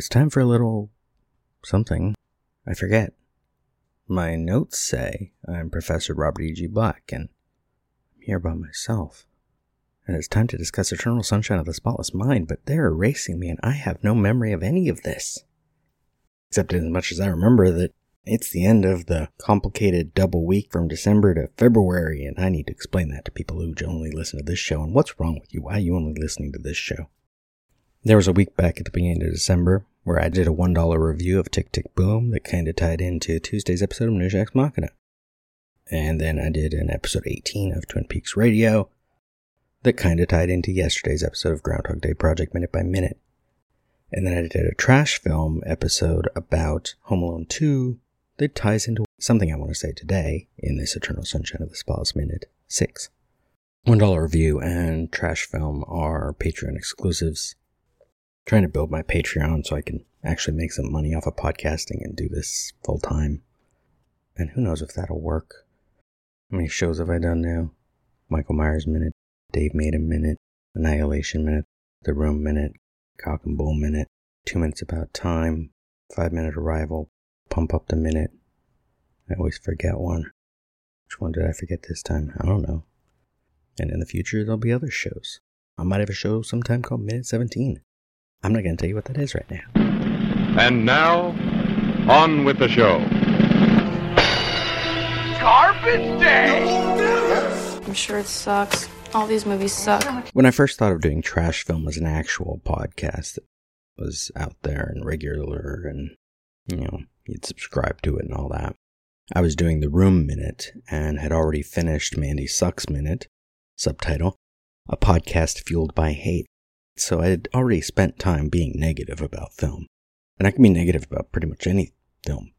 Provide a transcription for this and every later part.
It's time for a little something. I forget. My notes say I'm Professor Robert E.G. Black, and I'm here by myself. And it's time to discuss Eternal Sunshine of the Spotless Mind, but they're erasing me, and I have no memory of any of this. Except as much as I remember that it's the end of the complicated double week from December to February, and I need to explain that to people who only listen to this show. And what's wrong with you? Why are you only listening to this show? There was a week back at the beginning of December where I did a $1 review of Tick Tick Boom that kind of tied into Tuesday's episode of Minutia Ex Machina. And then I did an episode 18 of Twin Peaks Radio that kind of tied into yesterday's episode of Groundhog Day Project Minute by Minute. And then I did a trash film episode about Home Alone 2 that ties into something I want to say today in this Eternal Sunshine of the Spotless Minute 6. $1 review and trash film are Patreon exclusives trying to build my Patreon so I can actually make some money off of podcasting and do this full time. And who knows if that'll work. How many shows have I done now? Michael Myers Minute, Dave Made a Minute, Annihilation Minute, The Room Minute, Cock and Bull Minute, Two Minutes About Time, Five Minute Arrival, Pump Up the Minute. I always forget one. Which one did I forget this time? I don't know. And in the future, there'll be other shows. I might have a show sometime called Minute 17. I'm not going to tell you what that is right now. And now, on with the show. Garbage Day! I'm sure it sucks. All these movies suck. When I first thought of doing trash film as an actual podcast that was out there and regular and, you know, you'd subscribe to it and all that, I was doing the Room Minute and had already finished Mandy Sucks Minute, subtitle, a podcast fueled by hate. So I had already spent time being negative about film. And I can be negative about pretty much any film.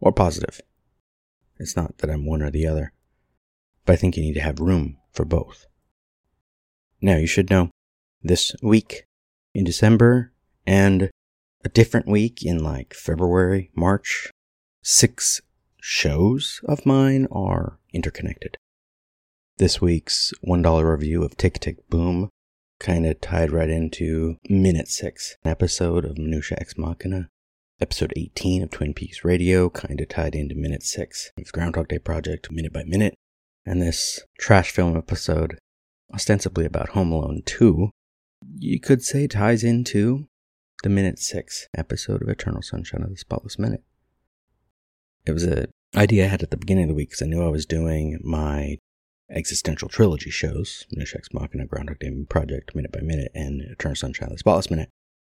Or positive. It's not that I'm one or the other. But I think you need to have room for both. Now, you should know this week in December and a different week in like February, March, six shows of mine are interconnected. This week's $1 review of Tick Tick Boom kind of tied right into minute six episode of Minutia Ex Machina. Episode 18 of Twin Peaks Radio kind of tied into minute six of Groundhog Day Project, minute by minute. And this trash film episode, ostensibly about Home Alone 2, you could say ties into the minute six episode of Eternal Sunshine of the Spotless Minute. It was an idea I had at the beginning of the week because I knew I was doing my existential trilogy shows, Minutia Ex Machina, Groundhog Day Project, Minute by Minute, and Eternal Sunshine of the Spotless Minute,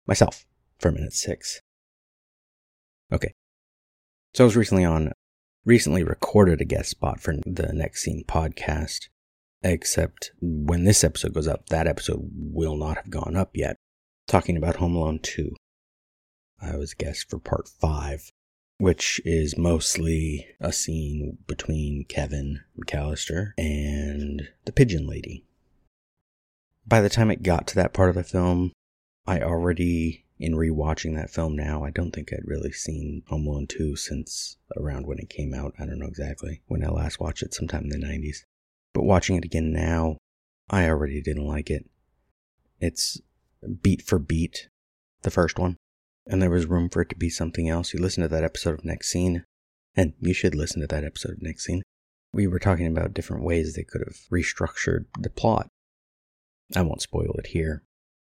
myself, for minute six. Okay. So I was recently on, recently recorded a guest spot for the Next Scene podcast, except when this episode goes up, that episode will not have gone up yet, talking about Home Alone 2. I was guest for part five, which is mostly a scene between Kevin McAllister and the pigeon lady. By the time it got to that part of the film, I already, in rewatching that film now, I don't think I'd really seen Home Alone 2 since around when it came out. I don't know exactly when I last watched it, sometime in the 90s. But watching it again now, I already didn't like it. It's beat for beat, the first one and there was room for it to be something else. You listen to that episode of Next Scene, and you should listen to that episode of Next Scene. We were talking about different ways they could have restructured the plot. I won't spoil it here,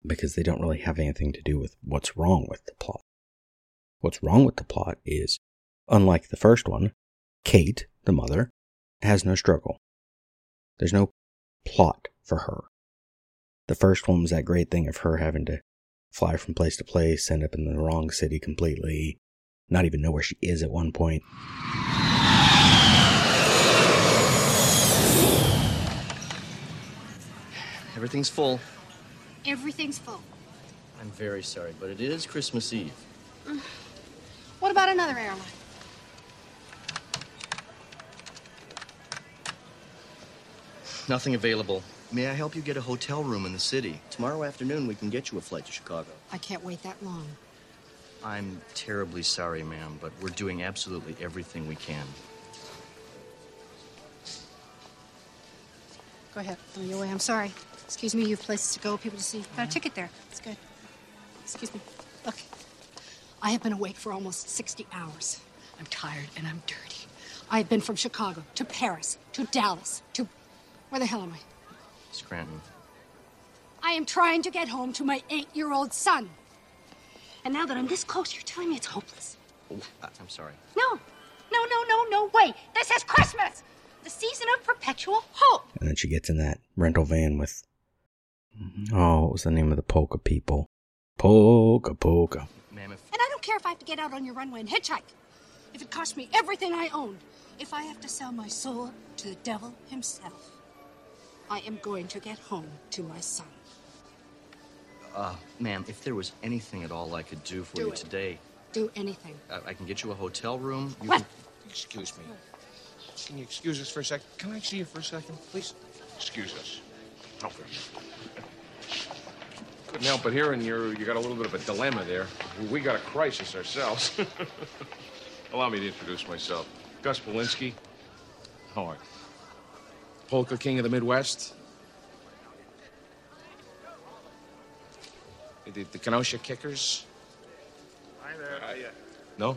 because they don't really have anything to do with what's wrong with the plot. What's wrong with the plot is, unlike the first one, Kate, the mother, has no struggle. There's no plot for her. The first one was that great thing of her having to fly from place to place, end up in the wrong city completely, not even know where she is at one point. Everything's full. Everything's full. I'm very sorry, but it is Christmas Eve. Mm. What about another airline? Nothing available. May I help you get a hotel room in the city? Tomorrow afternoon, we can get you a flight to Chicago. I can't wait that long. I'm terribly sorry, ma'am, but we're doing absolutely everything we can. Go ahead. On your way. I'm sorry. Excuse me. You have places to go, people to see. Got a ticket there. It's good. Excuse me. Look, I have been awake for almost 60 hours. I'm tired and I'm dirty. I have been from Chicago to Paris to Dallas to. Where the hell am I? Scranton. I am trying to get home to my eight year old son. And now that I'm this close, you're telling me it's hopeless. Oh, I- I'm sorry. No, no, no, no, no, wait. This is Christmas! The season of perpetual hope. And then she gets in that rental van with. Oh, what was the name of the polka people? Polka polka. Ma'am, if And I don't care if I have to get out on your runway and hitchhike. If it costs me everything I own. If I have to sell my soul to the devil himself. I am going to get home to my son. uh, ma'am, if there was anything at all I could do for Do you it. today, Do anything. I, I can get you a hotel room. You What? can Excuse me. Can you excuse us for a second? Can I see you for a second, please? Excuse us. Okay. Couldn't help but hearing you you got a little bit of a dilemma there. We got a crisis ourselves. Allow me to introduce myself. Gus Polinski. How are you? Polka King of the Midwest. The, the Kenosha Kickers. Hi there. No?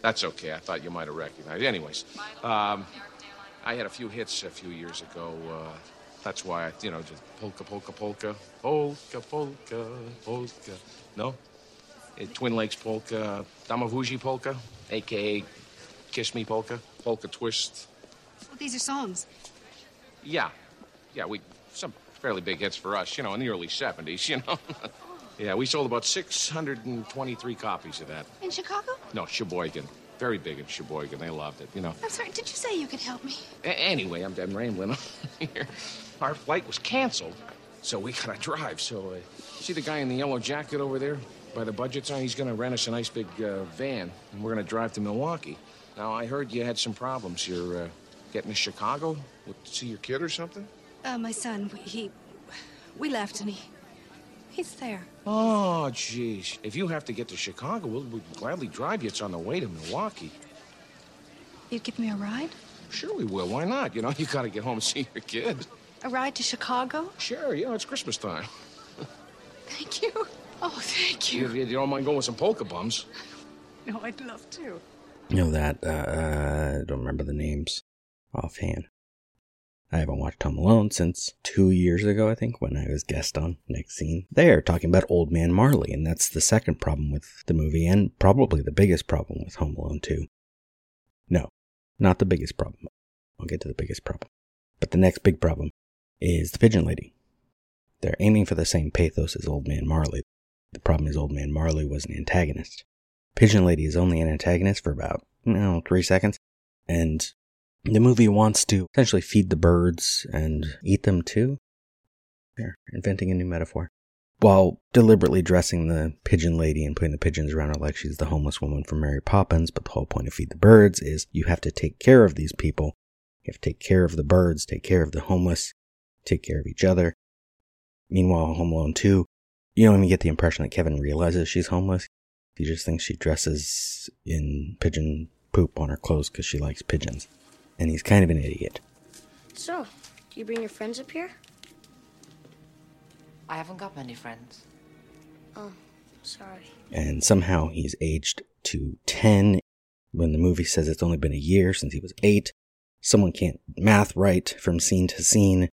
That's okay. I thought you might have recognized. Anyways, um, I had a few hits a few years ago. Uh, that's why I, you know, just polka, polka, polka, polka, polka, polka. No, Eh, Twin Lakes polka, Damavuji polka, aka Kiss Me polka, polka twist. Well, these are songs. Yeah, yeah, we some fairly big hits for us, you know, in the early '70s. You know, yeah, we sold about 623 copies of that. In Chicago? No, Sheboygan. Very big in Sheboygan. They loved it, you know. I'm sorry, did you say you could help me? A- anyway, I'm, I'm rambling here. Our flight was canceled, so we gotta drive. So, uh, see the guy in the yellow jacket over there by the budget sign? He's gonna rent us a nice big uh, van, and we're gonna drive to Milwaukee. Now, I heard you had some problems. You're uh, getting to Chicago with, to see your kid or something? Uh, my son, he. We left and he. He's there. Oh, jeez. If you have to get to Chicago, we'll, we'll gladly drive you. It's on the way to Milwaukee. You'd give me a ride? Sure, we will. Why not? You know, you gotta get home and see your kid. A ride to Chicago? Sure, you know, it's Christmas time. Thank you. Oh, thank You, you. you don't mind going with some polka bums. No, I'd love to. You know that, uh, I don't remember the names offhand. I haven't watched Home Alone since two years ago, I think, when I was guest on Next Scene. They're talking about Old Man Marley, and that's the second problem with the movie, and probably the biggest problem with Home Alone 2. No, not the biggest problem. I'll get to the biggest problem. But the next big problem is the Pigeon Lady. They're aiming for the same pathos as Old Man Marley. The problem is Old Man Marley was an antagonist. Pigeon Lady is only an antagonist for about, you know, three seconds. And the movie wants to essentially feed the birds and eat them too. They're inventing a new metaphor. While deliberately dressing the pigeon lady and putting the pigeons around her like she's the homeless woman from Mary Poppins, but the whole point of Feed the Birds is you have to take care of these people. You have to take care of the birds, take care of the homeless, take care of each other. Meanwhile, Home Alone 2, you don't even get the impression that Kevin realizes she's homeless. He just thinks she dresses in pigeon poop on her clothes because she likes pigeons. And he's kind of an idiot. So, do you bring your friends up here? I haven't got many friends. Oh, sorry. And somehow he's aged to 10 when the movie says it's only been a year since he was 8. Someone can't math right from scene to scene.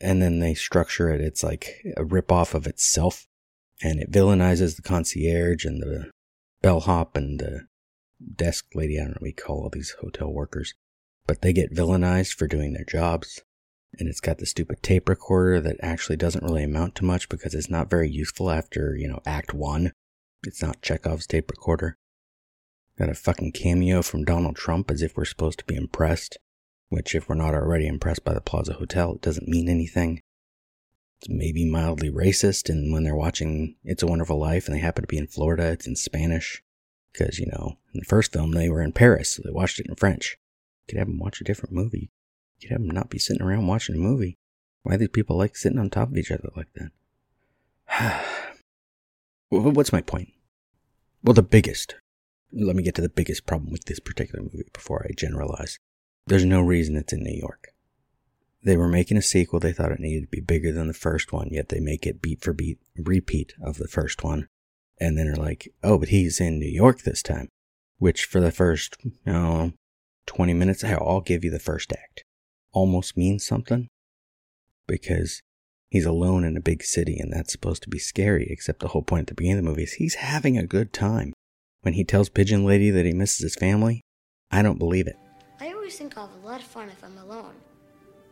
And then they structure it, it's like a ripoff of itself. And it villainizes the concierge and the bellhop and the desk lady. I don't know what you call all these hotel workers. But they get villainized for doing their jobs. And it's got the stupid tape recorder that actually doesn't really amount to much because it's not very useful after, you know, Act 1. It's not Chekhov's tape recorder. Got a fucking cameo from Donald Trump as if we're supposed to be impressed. Which, if we're not already impressed by the Plaza Hotel, it doesn't mean anything. It's maybe mildly racist, and when they're watching It's a Wonderful Life and they happen to be in Florida, it's in Spanish. Because, you know, in the first film, they were in Paris, so they watched it in French. Could have them watch a different movie. You could have them not be sitting around watching a movie. Why do people like sitting on top of each other like that? What's my point? Well, the biggest. Let me get to the biggest problem with this particular movie before I generalize. There's no reason it's in New York. They were making a sequel, they thought it needed to be bigger than the first one, yet they make it beat for beat repeat of the first one. And then they're like, oh, but he's in New York this time. Which for the first, know, 20 minutes, I'll give you the first act. Almost means something. Because he's alone in a big city and that's supposed to be scary, except the whole point at the beginning of the movie is he's having a good time. When he tells Pigeon Lady that he misses his family, I don't believe it. I always think I'll have a lot of fun if I'm alone.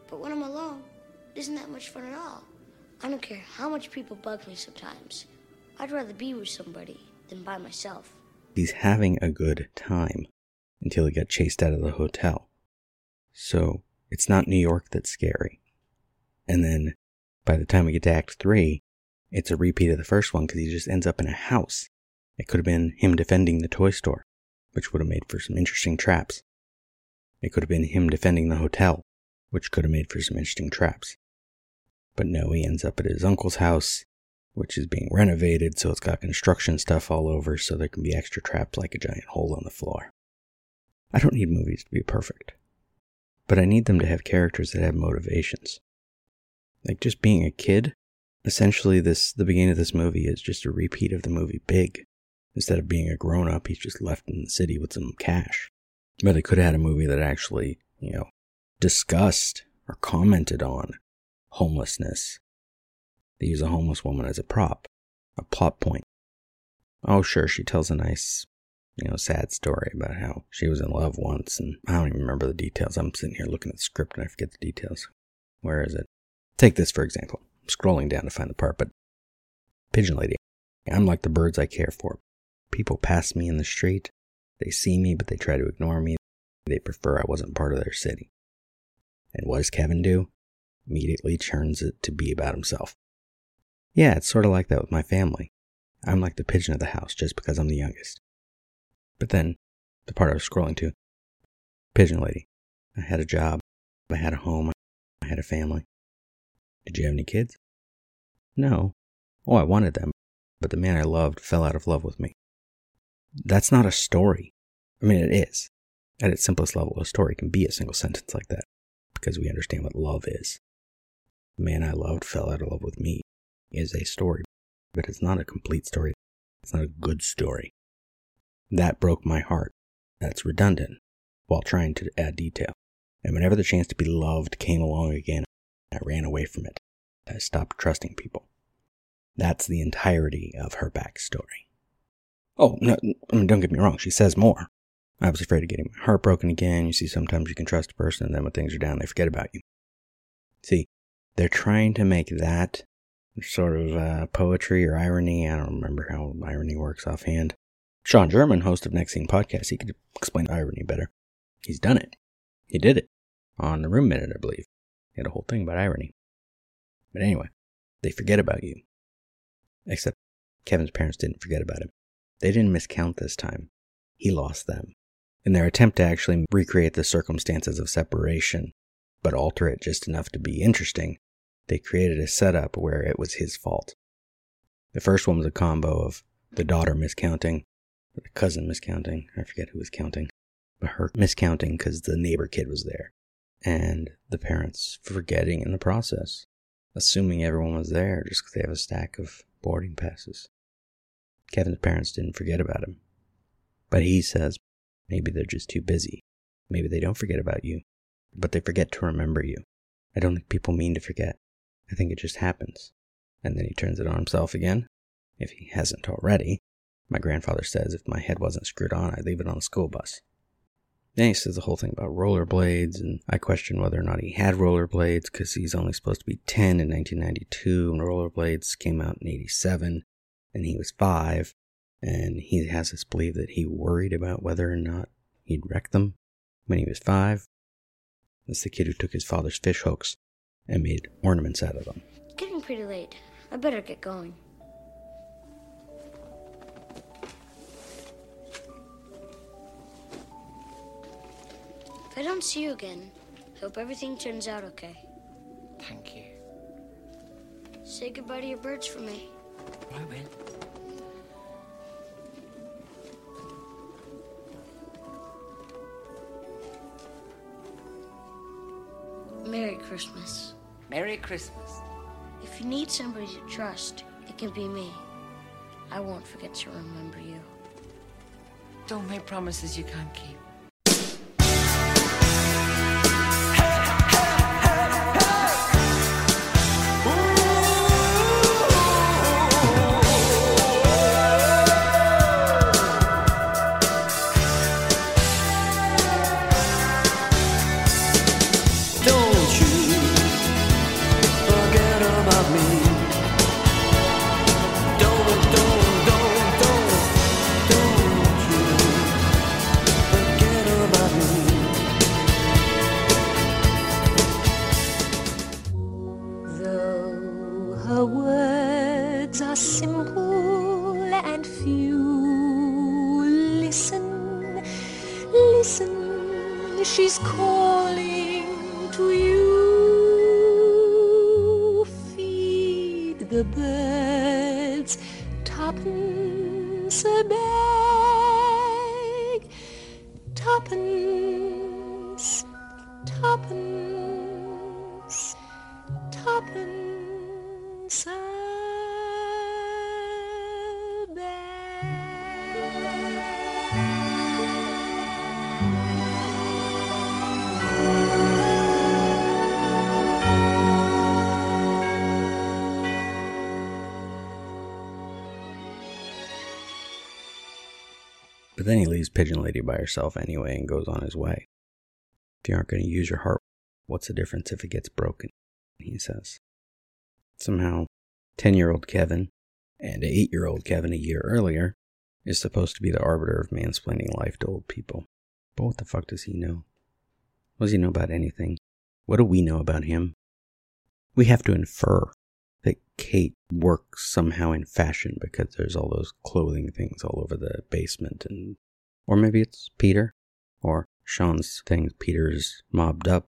But when I'm alone, it isn't that much fun at all. I don't care how much people bug me sometimes. I'd rather be with somebody than by myself. He's having a good time until he got chased out of the hotel. So it's not New York that's scary. And then by the time we get to Act 3, it's a repeat of the first one because he just ends up in a house. It could have been him defending the toy store, which would have made for some interesting traps. It could have been him defending the hotel, which could have made for some interesting traps. But no, he ends up at his uncle's house, which is being renovated, so it's got construction stuff all over, so there can be extra traps like a giant hole on the floor. I don't need movies to be perfect, but I need them to have characters that have motivations. Like just being a kid, essentially this the beginning of this movie is just a repeat of the movie Big. Instead of being a grown up, he's just left in the city with some cash. But they could have had a movie that actually, you know, discussed or commented on homelessness. They use a homeless woman as a prop, a plot point. Oh, sure, she tells a nice, you know, sad story about how she was in love once, and I don't even remember the details. I'm sitting here looking at the script and I forget the details. Where is it? Take this for example. I'm scrolling down to find the part, but Pigeon Lady. I'm like the birds I care for. People pass me in the street. They see me, but they try to ignore me. They prefer I wasn't part of their city. And what does Kevin do? Immediately turns it to be about himself. Yeah, it's sort of like that with my family. I'm like the pigeon of the house just because I'm the youngest. But then, the part I was scrolling to Pigeon Lady. I had a job. I had a home. I had a family. Did you have any kids? No. Oh, I wanted them, but the man I loved fell out of love with me. That's not a story. I mean, it is. At its simplest level, a story can be a single sentence like that because we understand what love is. The man I loved fell out of love with me is a story, but it's not a complete story. It's not a good story. That broke my heart. That's redundant while trying to add detail. And whenever the chance to be loved came along again, I ran away from it. I stopped trusting people. That's the entirety of her backstory. Oh, no, I mean, don't get me wrong, she says more. I was afraid of getting my heart broken again. You see, sometimes you can trust a person, and then when things are down, they forget about you. See, they're trying to make that sort of uh, poetry or irony. I don't remember how irony works offhand. Sean German, host of Next Scene Podcast, he could explain irony better. He's done it. He did it on the Room Minute, I believe. He had a whole thing about irony. But anyway, they forget about you. Except Kevin's parents didn't forget about him. They didn't miscount this time. He lost them. In their attempt to actually recreate the circumstances of separation, but alter it just enough to be interesting, they created a setup where it was his fault. The first one was a combo of the daughter miscounting, cousin miscounting, I forget who was counting, but her miscounting because the neighbor kid was there, and the parents forgetting in the process, assuming everyone was there just because they have a stack of boarding passes. Kevin's parents didn't forget about him. But he says maybe they're just too busy. Maybe they don't forget about you, but they forget to remember you. I don't think people mean to forget. I think it just happens. And then he turns it on himself again, if he hasn't already. My grandfather says if my head wasn't screwed on, I'd leave it on the school bus. Then he says the whole thing about rollerblades, and I question whether or not he had rollerblades because he's only supposed to be 10 in 1992, and rollerblades came out in 87 and he was five, and he has us believe that he worried about whether or not he'd wreck them when he was five. That's the kid who took his father's fish hooks and made ornaments out of them. It's getting pretty late. I better get going. I don't see you again, hope everything turns out okay. Thank you. Say goodbye to your birds for me. I will. Merry Christmas. Merry Christmas. If you need somebody to trust, it can be me. I won't forget to remember you. Don't make promises you can't keep. Then he leaves Pigeon Lady by herself anyway and goes on his way. If you aren't going to use your heart, what's the difference if it gets broken? He says. Somehow, 10 year old Kevin and 8 year old Kevin a year earlier is supposed to be the arbiter of mansplaining life to old people. But what the fuck does he know? What does he know about anything? What do we know about him? We have to infer that Kate works somehow in fashion because there's all those clothing things all over the basement and or maybe it's Peter or Sean's thing Peter's mobbed up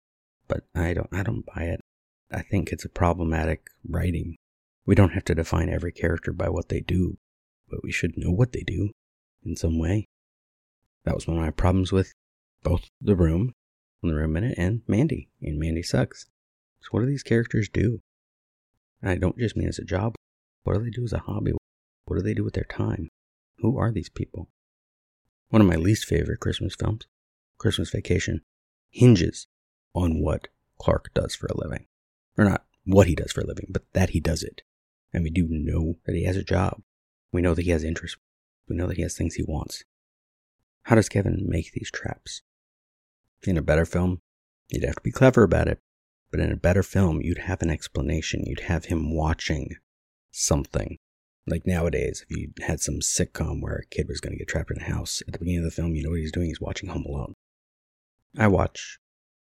but I don't I don't buy it. I think it's a problematic writing. We don't have to define every character by what they do, but we should know what they do in some way. That was one of my problems with both The Room, The Room Minute, and Mandy, and Mandy Sucks. So what do these characters do? And I don't just mean as a job. What do they do as a hobby? What do they do with their time? Who are these people? One of my least favorite Christmas films, Christmas Vacation, hinges on what Clark does for a living. Or not what he does for a living, but that he does it. And we do know that he has a job. We know that he has interests. We know that he has things he wants. How does Kevin make these traps? In a better film, you'd have to be clever about it. But in a better film, you'd have an explanation. You'd have him watching something. Like nowadays, if you had some sitcom where a kid was going to get trapped in a house, at the beginning of the film, you know what he's doing? He's watching Home Alone. I watch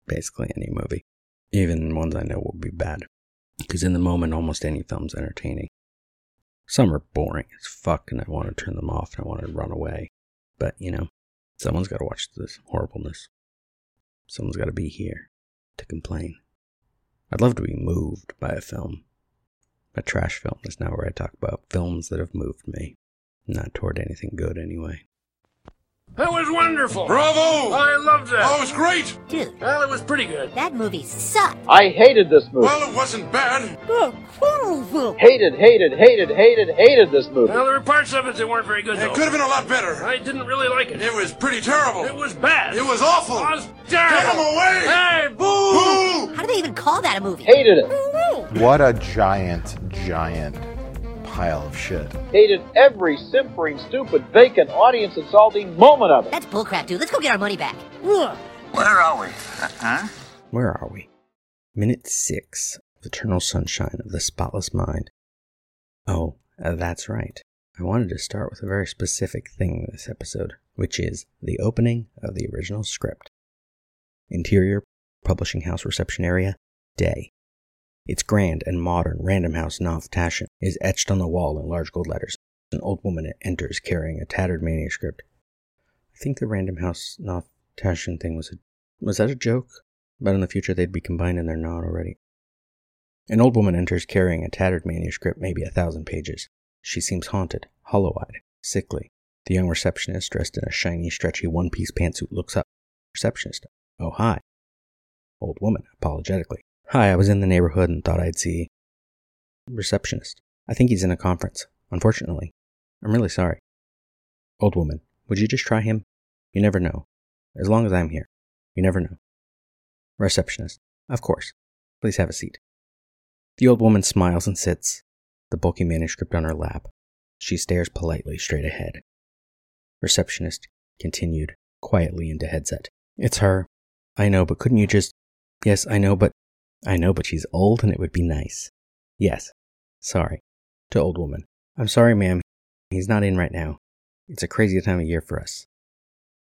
basically any movie, even ones I know will be bad. Because in the moment, almost any film's entertaining. Some are boring as fuck, and I want to turn them off and I want to run away. But, you know, someone's got to watch this horribleness. Someone's got to be here to complain. I'd love to be moved by a film. A trash film is not where I talk about films that have moved me. Not toward anything good, anyway. That was wonderful. Bravo! I loved that. Oh, it was great! Dude, Well, it was pretty good. that movie sucked. I hated this movie. Well, it wasn't bad. Oh, horrible. Hated, hated, hated, hated, hated this movie. Well, there were parts of it that weren't very good, It though. could have been a lot better. I didn't really like it. It was pretty terrible. It was bad. It was awful. It was terrible. Get him away! Hey, boo! Boo! How do they even call that a movie? Hated it. What a giant, giant pile of shit. Hated every simpering, stupid, vacant, audience insulting moment of it. That's bullcrap, dude. Let's go get our money back. Where are we? Huh? Where are we? Minute six of Eternal Sunshine of the Spotless Mind. Oh, uh, that's right. I wanted to start with a very specific thing this episode, which is the opening of the original script. Interior, publishing house reception area, day. Its grand and modern Random House Knopf is etched on the wall in large gold letters. An old woman enters carrying a tattered manuscript. I think the Random House Knopf thing was a was that a joke? But in the future they'd be combined and they're not already. An old woman enters carrying a tattered manuscript, maybe a thousand pages. She seems haunted, hollow eyed, sickly. The young receptionist, dressed in a shiny, stretchy one piece pantsuit, looks up. Receptionist. Oh, hi. Old woman, apologetically. Hi, I was in the neighborhood and thought I'd see. Receptionist. I think he's in a conference. Unfortunately. I'm really sorry. Old woman, would you just try him? You never know. As long as I'm here, you never know. Receptionist, of course. Please have a seat. The old woman smiles and sits, the bulky manuscript on her lap. She stares politely straight ahead. Receptionist continued quietly into headset. It's her. I know, but couldn't you just. Yes, I know, but. I know, but she's old and it would be nice. Yes. Sorry. To old woman. I'm sorry, ma'am. He's not in right now. It's a crazy time of year for us.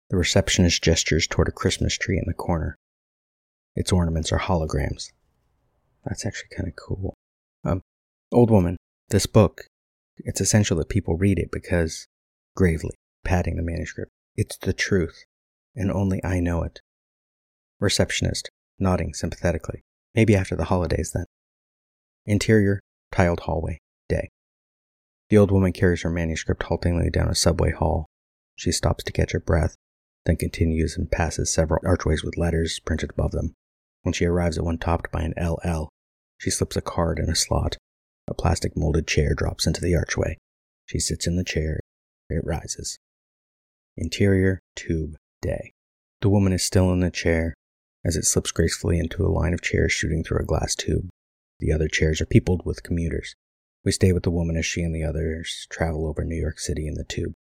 The receptionist gestures toward a Christmas tree in the corner. Its ornaments are holograms. That's actually kind of cool. Um, old woman, this book, it's essential that people read it because, gravely, patting the manuscript, it's the truth, and only I know it. Receptionist, nodding sympathetically. Maybe after the holidays then. Interior, tiled hallway, day. The old woman carries her manuscript haltingly down a subway hall. She stops to catch her breath, then continues and passes several archways with letters printed above them. When she arrives at one topped by an LL, she slips a card in a slot. A plastic molded chair drops into the archway. She sits in the chair. It rises. Interior, tube, day. The woman is still in the chair as it slips gracefully into a line of chairs shooting through a glass tube. The other chairs are peopled with commuters. We stay with the woman as she and the others travel over New York City in the tube.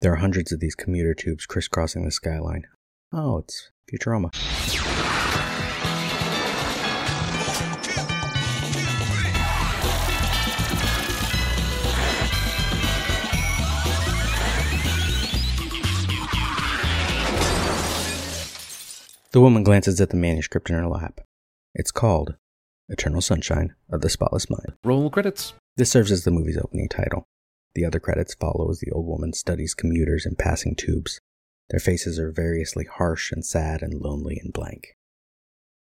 There are hundreds of these commuter tubes crisscrossing the skyline. Oh, it's Futurama. The woman glances at the manuscript in her lap. It's called Eternal Sunshine of the Spotless Mind. Roll credits. This serves as the movie's opening title. The other credits follow as the old woman studies commuters and passing tubes. Their faces are variously harsh and sad and lonely and blank.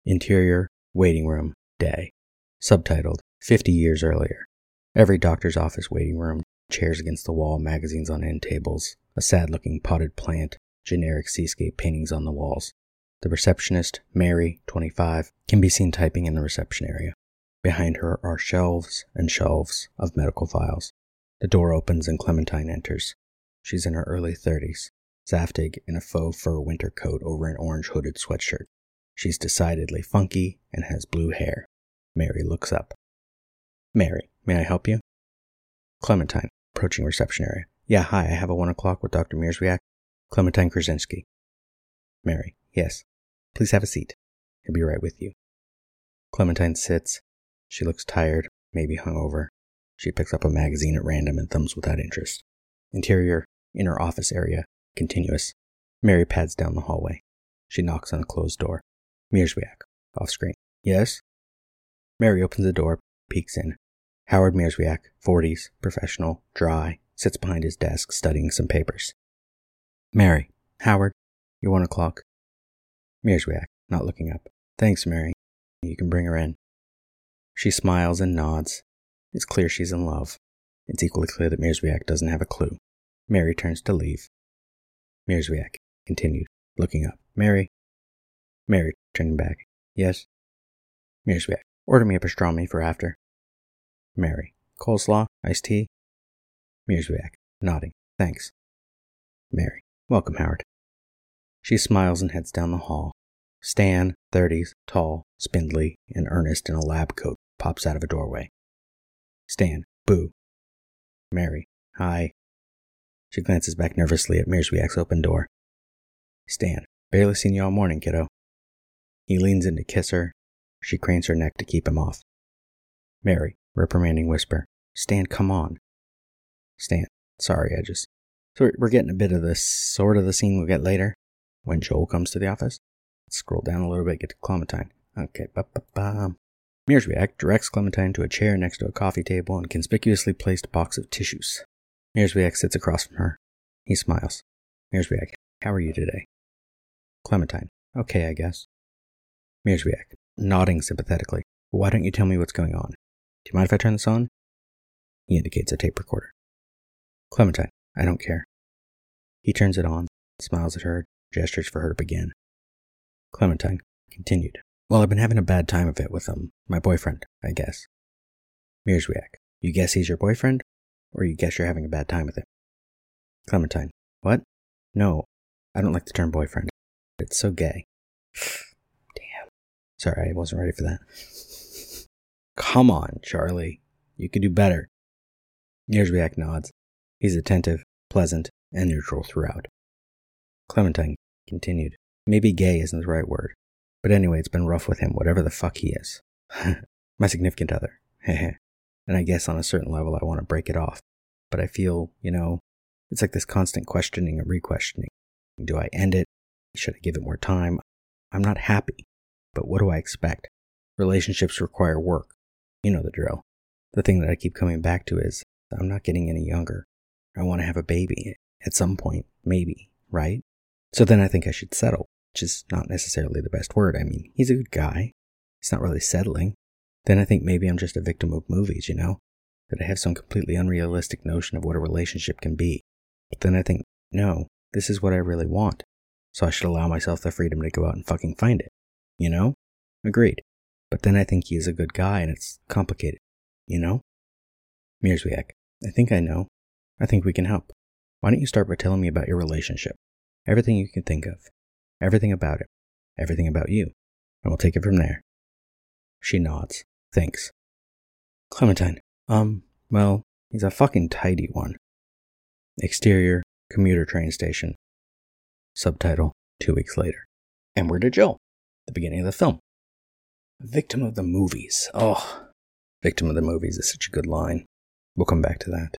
Interior, waiting room, day. Subtitled 50 years earlier. Every doctor's office waiting room, chairs against the wall, magazines on end tables, a sad looking potted plant, generic seascape paintings on the walls. The receptionist, Mary, 25, can be seen typing in the reception area. Behind her are shelves and shelves of medical files. The door opens and Clementine enters. She's in her early 30s, Zaftig in a faux fur winter coat over an orange hooded sweatshirt. She's decidedly funky and has blue hair. Mary looks up. Mary, may I help you? Clementine, approaching reception area. Yeah, hi, I have a one o'clock with Dr. Mierzwiak. Clementine Kruczynski. Mary, yes. Please have a seat. He'll be right with you. Clementine sits. She looks tired, maybe hungover. She picks up a magazine at random and thumbs without interest. Interior, inner office area, continuous. Mary pads down the hallway. She knocks on a closed door. Mierzwiak, off screen. Yes? Mary opens the door, peeks in. Howard Mierzwiak, 40s, professional, dry, sits behind his desk studying some papers. Mary, Howard, you're one o'clock. Mierzwiak, not looking up. Thanks, Mary. You can bring her in. She smiles and nods. It's clear she's in love. It's equally clear that Mierzwiak doesn't have a clue. Mary turns to leave. Mierzwiak continued, looking up. Mary. Mary, turning back. Yes? Mierzwiak, order me a pastrami for after. Mary, coleslaw, iced tea. Mierzwiak, nodding. Thanks. Mary, welcome, Howard. She smiles and heads down the hall. Stan, 30s, tall, spindly, and earnest in a lab coat, pops out of a doorway. Stan, boo. Mary, hi. She glances back nervously at Mierzwiak's open door. Stan, barely seen you all morning, kiddo. He leans in to kiss her. She cranes her neck to keep him off. Mary, reprimanding whisper. Stan, come on. Stan, sorry, I just. So we're getting a bit of this sort of the scene we'll get later when Joel comes to the office. Scroll down a little bit, get to Clementine. Okay, ba ba ba. Mierzwiak directs Clementine to a chair next to a coffee table and conspicuously placed box of tissues. Mierzwiak sits across from her. He smiles. Mierzwiak, how are you today? Clementine, okay, I guess. Mierzwiak, nodding sympathetically. Why don't you tell me what's going on? Do you mind if I turn this on? He indicates a tape recorder. Clementine, I don't care. He turns it on, smiles at her, gestures for her to begin. Clementine continued. Well, I've been having a bad time of it with, um, my boyfriend, I guess. Mierzwiak, you guess he's your boyfriend? Or you guess you're having a bad time with him? Clementine. What? No, I don't like the term boyfriend. It's so gay. Damn. Sorry, I wasn't ready for that. Come on, Charlie. You could do better. Mierzwiak nods. He's attentive, pleasant, and neutral throughout. Clementine continued. Maybe gay isn't the right word. But anyway, it's been rough with him, whatever the fuck he is. My significant other. and I guess on a certain level I want to break it off. But I feel, you know, it's like this constant questioning and re-questioning. Do I end it? Should I give it more time? I'm not happy. But what do I expect? Relationships require work. You know the drill. The thing that I keep coming back to is I'm not getting any younger. I want to have a baby at some point, maybe, right? So then I think I should settle, which is not necessarily the best word. I mean, he's a good guy. He's not really settling. Then I think maybe I'm just a victim of movies, you know? That I have some completely unrealistic notion of what a relationship can be. But then I think, no, this is what I really want. So I should allow myself the freedom to go out and fucking find it. You know? Agreed. But then I think he is a good guy and it's complicated. You know? Mierzwiak, I think I know. I think we can help. Why don't you start by telling me about your relationship? Everything you can think of. Everything about it. Everything about you. And we'll take it from there. She nods. Thanks. Clementine. Um, well, he's a fucking tidy one. Exterior, commuter train station. Subtitle, two weeks later. And we're to Joel, the beginning of the film. Victim of the movies. Oh, victim of the movies is such a good line. We'll come back to that.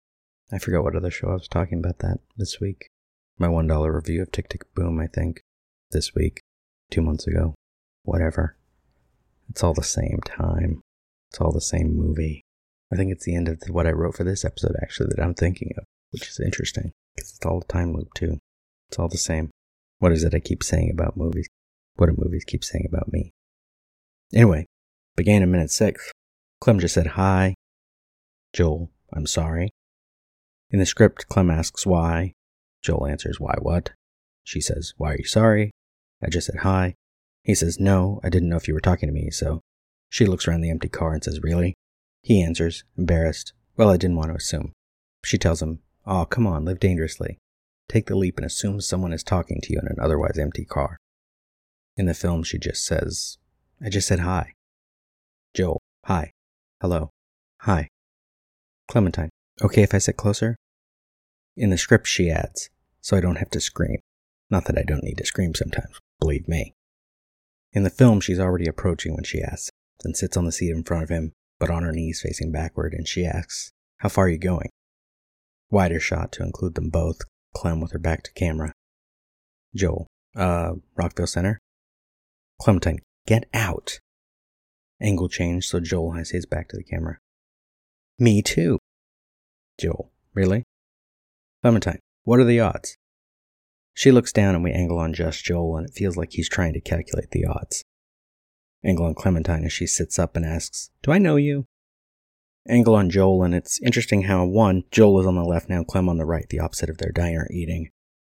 I forgot what other show I was talking about that this week. My $1 review of Tick Tick Boom, I think. This week. Two months ago. Whatever. It's all the same time. It's all the same movie. I think it's the end of the, what I wrote for this episode, actually, that I'm thinking of, which is interesting. Because it's all a time loop, too. It's all the same. What is it I keep saying about movies? What do movies keep saying about me? Anyway, began in minute six. Clem just said hi. Joel, I'm sorry. In the script, Clem asks why. Joel answers, Why what? She says, Why are you sorry? I just said hi. He says, No, I didn't know if you were talking to me, so. She looks around the empty car and says, Really? He answers, embarrassed, Well, I didn't want to assume. She tells him, Oh, come on, live dangerously. Take the leap and assume someone is talking to you in an otherwise empty car. In the film, she just says, I just said hi. Joel, hi. Hello. Hi. Clementine, okay if I sit closer? In the script, she adds, so I don't have to scream. Not that I don't need to scream sometimes, believe me. In the film, she's already approaching when she asks, then sits on the seat in front of him, but on her knees facing backward, and she asks, How far are you going? Wider shot to include them both, Clem with her back to camera. Joel, uh, Rockville Center? Clementine, get out! Angle change so Joel has his back to the camera. Me too. Joel, really? Clementine, what are the odds? She looks down and we angle on just Joel, and it feels like he's trying to calculate the odds. Angle on Clementine as she sits up and asks, Do I know you? Angle on Joel, and it's interesting how, one, Joel is on the left now, Clem on the right, the opposite of their diner eating.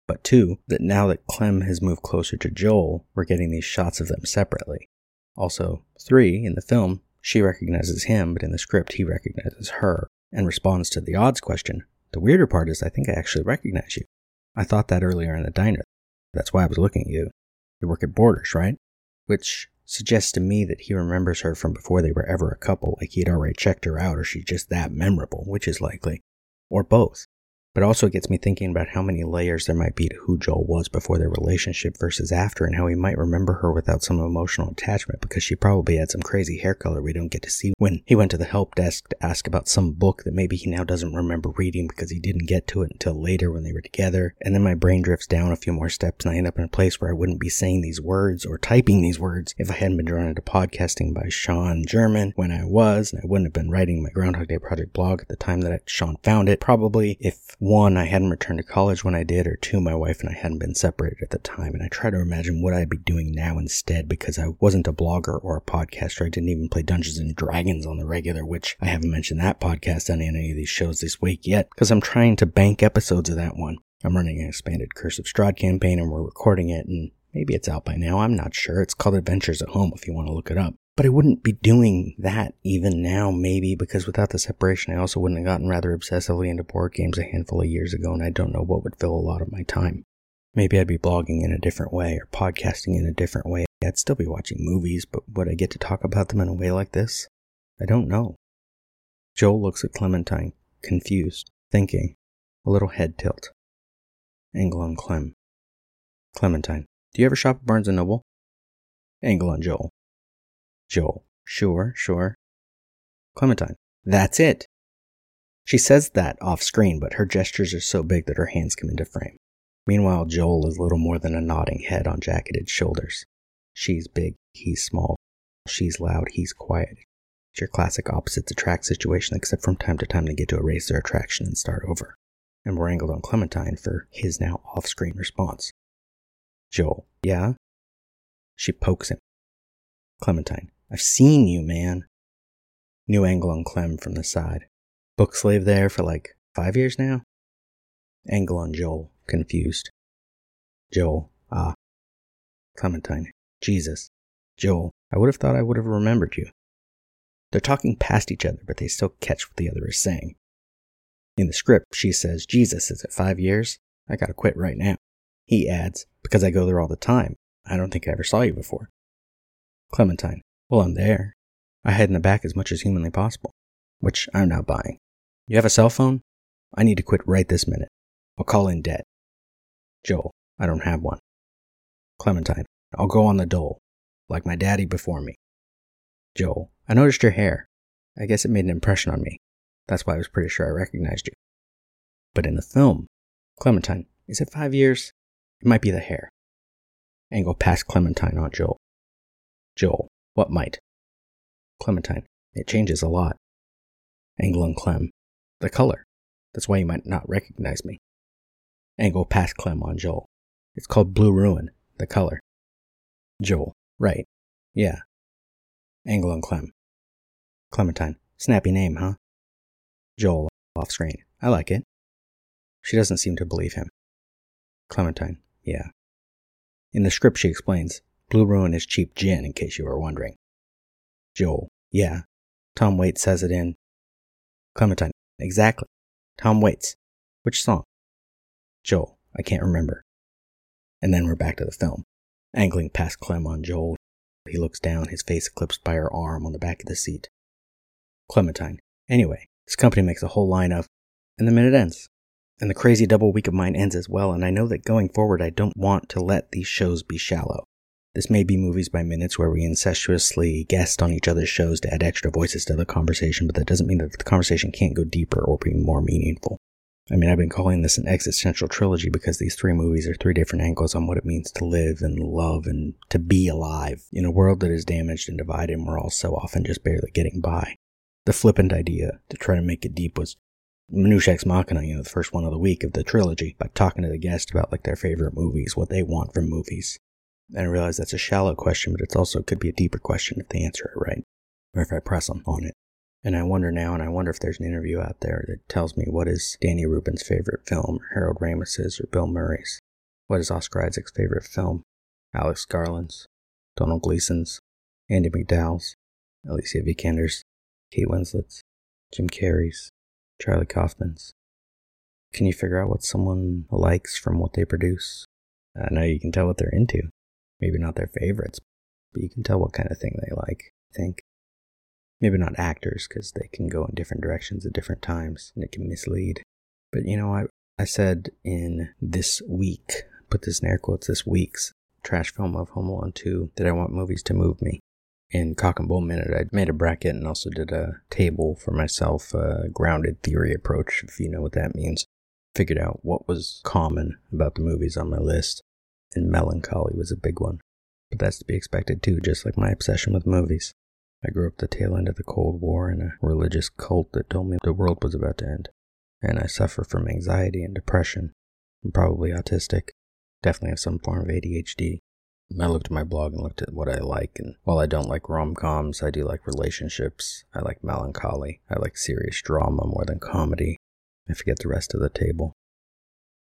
But two, that now that Clem has moved closer to Joel, we're getting these shots of them separately. Also, three, in the film, she recognizes him, but in the script, he recognizes her and responds to the odds question. The weirder part is, I think I actually recognize you. I thought that earlier in the diner. That's why I was looking at you. You work at Borders, right? Which suggests to me that he remembers her from before they were ever a couple, like he had already checked her out, or she's just that memorable, which is likely. Or both. But also it gets me thinking about how many layers there might be to who Joel was before their relationship versus after, and how he might remember her without some emotional attachment because she probably had some crazy hair color we don't get to see when he went to the help desk to ask about some book that maybe he now doesn't remember reading because he didn't get to it until later when they were together. And then my brain drifts down a few more steps and I end up in a place where I wouldn't be saying these words or typing these words if I hadn't been drawn into podcasting by Sean German when I was, and I wouldn't have been writing my Groundhog Day Project blog at the time that Sean found it. Probably if one, I hadn't returned to college when I did, or two, my wife and I hadn't been separated at the time. And I try to imagine what I'd be doing now instead because I wasn't a blogger or a podcaster. I didn't even play Dungeons and Dragons on the regular, which I haven't mentioned that podcast on any of these shows this week yet because I'm trying to bank episodes of that one. I'm running an expanded Curse of Strahd campaign and we're recording it and maybe it's out by now. I'm not sure. It's called Adventures at Home if you want to look it up. But I wouldn't be doing that even now, maybe, because without the separation, I also wouldn't have gotten rather obsessively into board games a handful of years ago, and I don't know what would fill a lot of my time. Maybe I'd be blogging in a different way or podcasting in a different way. I'd still be watching movies, but would I get to talk about them in a way like this? I don't know. Joel looks at Clementine, confused, thinking, a little head tilt. Angle on Clem. Clementine, do you ever shop at Barnes & Noble? Angle on Joel. Joel, sure, sure. Clementine, that's it. She says that off screen, but her gestures are so big that her hands come into frame. Meanwhile, Joel is little more than a nodding head on jacketed shoulders. She's big, he's small. She's loud, he's quiet. It's your classic opposites attract situation, except from time to time they get to erase their attraction and start over. And we're angled on Clementine for his now off screen response. Joel, yeah? She pokes him. Clementine, I've seen you, man. New angle on Clem from the side. Book slave there for like five years now? Angle on Joel, confused. Joel, ah. Clementine, Jesus. Joel, I would have thought I would have remembered you. They're talking past each other, but they still catch what the other is saying. In the script, she says, Jesus, is it five years? I gotta quit right now. He adds, because I go there all the time. I don't think I ever saw you before. Clementine, well, I'm there. I hide in the back as much as humanly possible, which I'm not buying. You have a cell phone? I need to quit right this minute. I'll call in debt. Joel, I don't have one. Clementine, I'll go on the dole, like my daddy before me. Joel, I noticed your hair. I guess it made an impression on me. That's why I was pretty sure I recognized you. But in the film, Clementine, is it five years? It might be the hair. Angle past Clementine on Joel. Joel, what might? Clementine, it changes a lot. Angle and Clem, the color. That's why you might not recognize me. Angle past Clem on Joel. It's called Blue Ruin, the color. Joel, right. Yeah. Angle and Clem. Clementine, snappy name, huh? Joel, off screen. I like it. She doesn't seem to believe him. Clementine, yeah. In the script, she explains Blue Ruin is cheap gin, in case you were wondering. Joel, yeah. Tom Waits says it in. Clementine, exactly. Tom Waits. Which song? Joel, I can't remember. And then we're back to the film. Angling past Clem on Joel, he looks down, his face eclipsed by her arm on the back of the seat. Clementine, anyway, this company makes a whole line of. And the minute ends. And the crazy double week of mine ends as well, and I know that going forward I don't want to let these shows be shallow. This may be movies by minutes where we incestuously guest on each other's shows to add extra voices to the conversation, but that doesn't mean that the conversation can't go deeper or be more meaningful. I mean, I've been calling this an existential trilogy because these three movies are three different angles on what it means to live and love and to be alive in a world that is damaged and divided and we're all so often just barely getting by. The flippant idea to try to make it deep was Minutia Ex Machina, you know, the first one of the week of the trilogy, by talking to the guest about like their favorite movies, what they want from movies. And I realize that's a shallow question, but it's also could be a deeper question if they answer it right, or if I press them on it. And I wonder now, and I wonder if there's an interview out there that tells me what is Danny Rubin's favorite film, or Harold Ramis's, or Bill Murray's. What is Oscar Isaac's favorite film? Alex Garland's, Domhnall Gleeson's, Andie MacDowell's, Alicia Vikander's, Kate Winslet's, Jim Carrey's, Charlie Kaufman's. Can you figure out what someone likes from what they produce? I know you can tell what they're into. Maybe not their favorites, but you can tell what kind of thing they like, I think. Maybe not actors, because they can go in different directions at different times, and it can mislead. But you know, I, I said in this week, put this in air quotes, this week's trash film of Home Alone 2, that I want movies to move me. In Cock and Bull Minute, I made a bracket and also did a table for myself, a grounded theory approach, if you know what that means. Figured out what was common about the movies on my list, and melancholy was a big one. But that's to be expected too, just like my obsession with movies. I grew up the tail end of the Cold War in a religious cult that told me the world was about to end. And I suffer from anxiety and depression. I'm probably autistic. Definitely have some form of ADHD. I looked at my blog and looked at what I like, and while I don't like rom coms, I do like relationships. I like melancholy. I like serious drama more than comedy. I forget the rest of the table.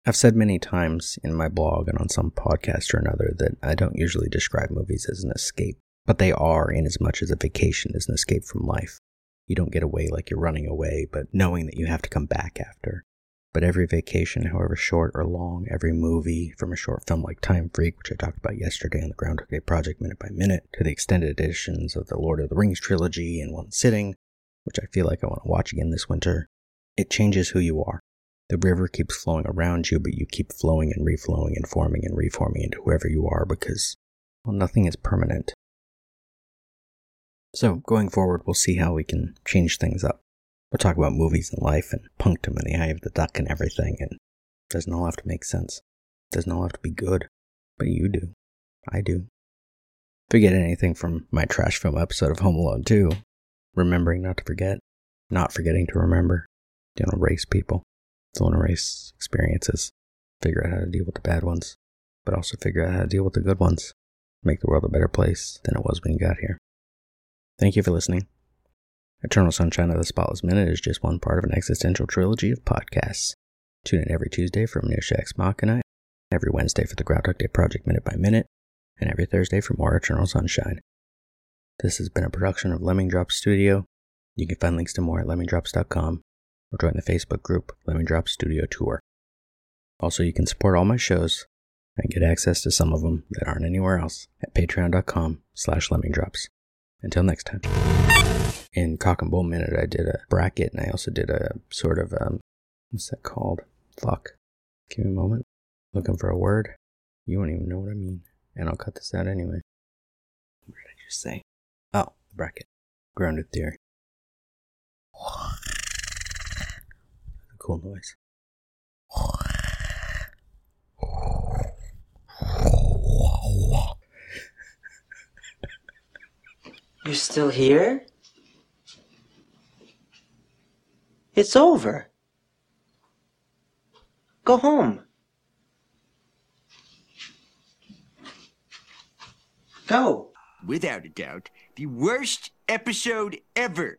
I've said many times in my blog and on some podcast or another that I don't usually describe movies as an escape. But they are in as much as a vacation is an escape from life. You don't get away like you're running away, but knowing that you have to come back after. But every vacation, however short or long, every movie, from a short film like Time Freak, which I talked about yesterday on the Groundhog Day Project Minute by Minute, to the extended editions of the Lord of the Rings trilogy in one sitting, which I feel like I want to watch again this winter, it changes who you are. The river keeps flowing around you, but you keep flowing and reflowing and forming and reforming into whoever you are because, well, nothing is permanent. So, going forward, we'll see how we can change things up. We'll talk about movies and life and punctum and the eye of the duck and everything, and it doesn't all have to make sense. It doesn't all have to be good. But you do. I do. If you get anything from my trash film episode of Home Alone 2, remembering not to forget, not forgetting to remember, don't erase people, don't erase experiences, figure out how to deal with the bad ones, but also figure out how to deal with the good ones, make the world a better place than it was when you got here. Thank you for listening. Eternal Sunshine of the Spotless Minute is just one part of an existential trilogy of podcasts. Tune in every Tuesday for Minutia Ex Machina, every Wednesday for the Groundhog Day Project Minute by Minute, and every Thursday for more Eternal Sunshine. This has been a production of Lemming Drops Studio. You can find links to more at lemmingdrops.com or join the Facebook group Lemming Drops Studio Tour. Also, you can support all my shows and get access to some of them that aren't anywhere else at patreon.com slash lemmingdrops. Until next time. In Cock and Bull Minute, I did a bracket and I also did a sort of, um, what's that called? Fuck. Give me a moment. Looking for a word. You won't even know what I mean. And I'll cut this out anyway. What did I just say? Oh, bracket. Grounded theory. Cool noise. You're still here? It's over. Go home. Go. Without a doubt, the worst episode ever.